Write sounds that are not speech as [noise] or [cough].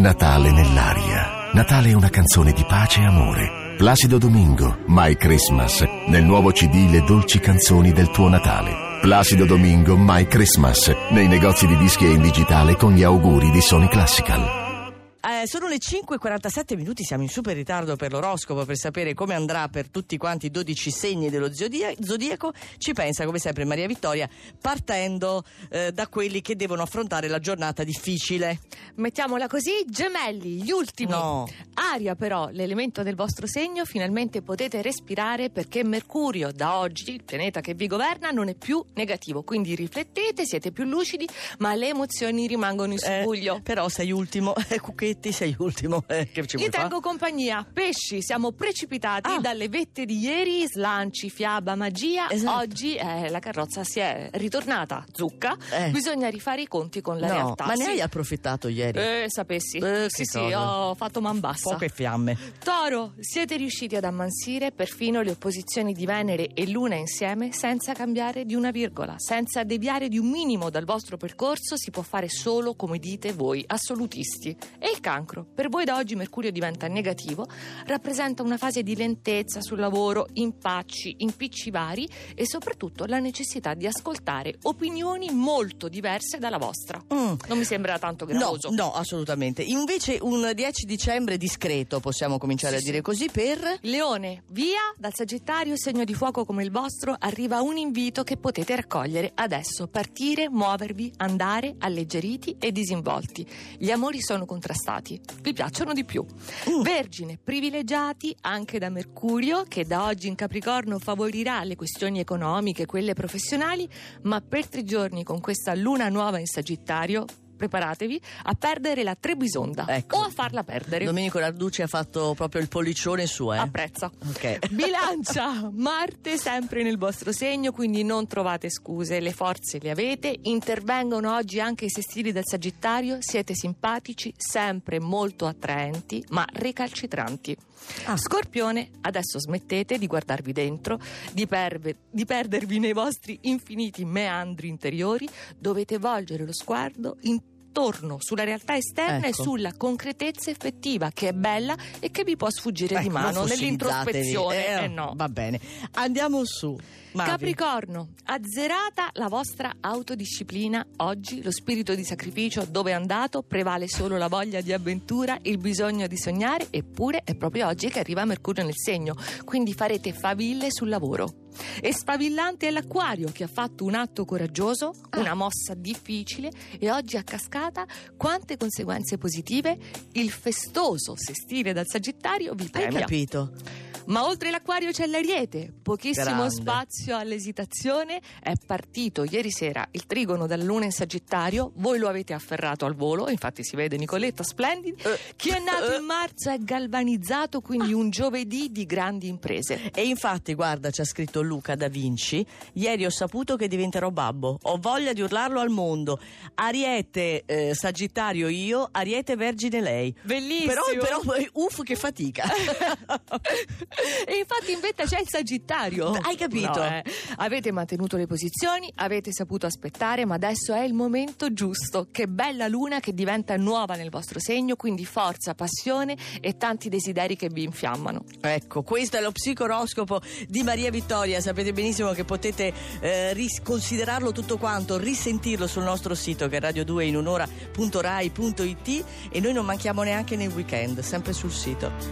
Natale nell'aria. Natale è una canzone di pace e amore. Placido Domingo, My Christmas, nel nuovo CD Le dolci canzoni del tuo Natale. Placido Domingo, My Christmas, nei negozi di dischi e in digitale con gli auguri di Sony Classical. Eh, sono le 5.47 minuti, siamo in super ritardo per l'oroscopo per sapere come andrà per tutti quanti i 12 segni dello zodia- zodiaco. Ci pensa come sempre Maria Vittoria partendo eh, da quelli che devono affrontare la giornata difficile. Mettiamola così, gemelli, gli ultimi. No. Aria però, l'elemento del vostro segno, finalmente potete respirare perché Mercurio da oggi, il pianeta che vi governa, non è più negativo. Quindi riflettete, siete più lucidi, ma le emozioni rimangono in Eh, subbuglio. però sei ultimo, [laughs] Cucchetti sei ultimo. Eh, che ci Gli tengo compagnia, pesci, siamo precipitati Ah. dalle vette di ieri, slanci, fiaba, magia. Esatto. Oggi eh, la carrozza si è ritornata zucca, Eh. bisogna rifare i conti con la no, realtà. ma ne Sì. hai approfittato ieri? Eh, sapessi. Eh, sì, sì, ho fatto man bassa. Fuoco e fiamme. Toro, siete riusciti ad ammansire perfino le opposizioni di Venere e Luna insieme senza cambiare di una virgola, senza deviare di un minimo dal vostro percorso, si può fare solo come dite voi, assolutisti. E il cancro, per voi da oggi Mercurio diventa negativo, rappresenta una fase di lentezza sul lavoro, impacci, impicci vari e soprattutto la necessità di ascoltare opinioni molto diverse dalla vostra. Mm. Non mi sembra tanto No, gravoso. no, assolutamente. Invece un 10 dicembre discreto, possiamo cominciare Sì, a dire sì. così, per... Leone, via dal Sagittario, segno di fuoco come il vostro, arriva un invito che potete raccogliere adesso. Partire, muovervi, andare alleggeriti e disinvolti. Gli amori sono contrastati, vi piacciono di più. Mm. Vergine, privilegiati anche da Mercurio, che da oggi in Capricorno favorirà le questioni economiche, quelle professionali, ma per tre giorni con questa luna nuova in Sagittario. Preparatevi a perdere la Trebisonda Ecco. o a farla perdere. Domenico Narducci ha fatto proprio il pollicione su, eh? Apprezza. Ok. [laughs] Bilancia, Marte sempre nel vostro segno, quindi non trovate scuse, le forze le avete, intervengono oggi anche i sestili del Sagittario, siete simpatici, sempre molto attraenti, ma recalcitranti. Ah. Scorpione, adesso smettete di guardarvi dentro, di, perve- di perdervi nei vostri infiniti meandri interiori, dovete volgere lo sguardo intorno sulla realtà esterna Ecco. e sulla concretezza effettiva che è bella e che vi può sfuggire di Ecco, non mano nell'introspezione. Eh, Eh, no. Va bene. Andiamo su. Mavi. Capricorno, azzerata la vostra autodisciplina, oggi lo spirito di sacrificio dove è andato, prevale solo la voglia di avventura, il bisogno di sognare, eppure è proprio oggi che arriva Mercurio nel segno, quindi farete faville sul lavoro. E sfavillante è l'acquario che ha fatto un atto coraggioso, Ah. una mossa difficile e oggi a cascata quante conseguenze positive il festoso sestile dal Sagittario vi Hai premia. capito? Ma oltre l'acquario c'è l'ariete, pochissimo Grande. spazio all'esitazione, è partito ieri sera il trigono dalla luna in Sagittario, voi lo avete afferrato al volo, infatti si vede Nicoletta splendida, Eh, chi è nato in marzo è galvanizzato, quindi un giovedì di grandi imprese. E infatti, guarda, ci ha scritto Luca da Vinci. Ieri ho saputo che diventerò babbo. Ho voglia di urlarlo al mondo. Ariete, eh, Sagittario io, Ariete Vergine lei. Bellissimo! Però, però, eh, uff, che fatica. [laughs] e infatti in vetta c'è il Sagittario. [laughs] Hai capito? No, eh. Avete mantenuto le posizioni, avete saputo aspettare, ma adesso è il momento giusto. Che bella luna che diventa nuova nel vostro segno, quindi forza, passione e tanti desideri che vi infiammano. Ecco, questo è lo psicoroscopo di Maria Vittoria. Sapete benissimo che potete eh, riconsiderarlo tutto quanto, risentirlo sul nostro sito che è radio2 in un'ora.rai.it e noi non manchiamo neanche nel weekend, sempre sul sito.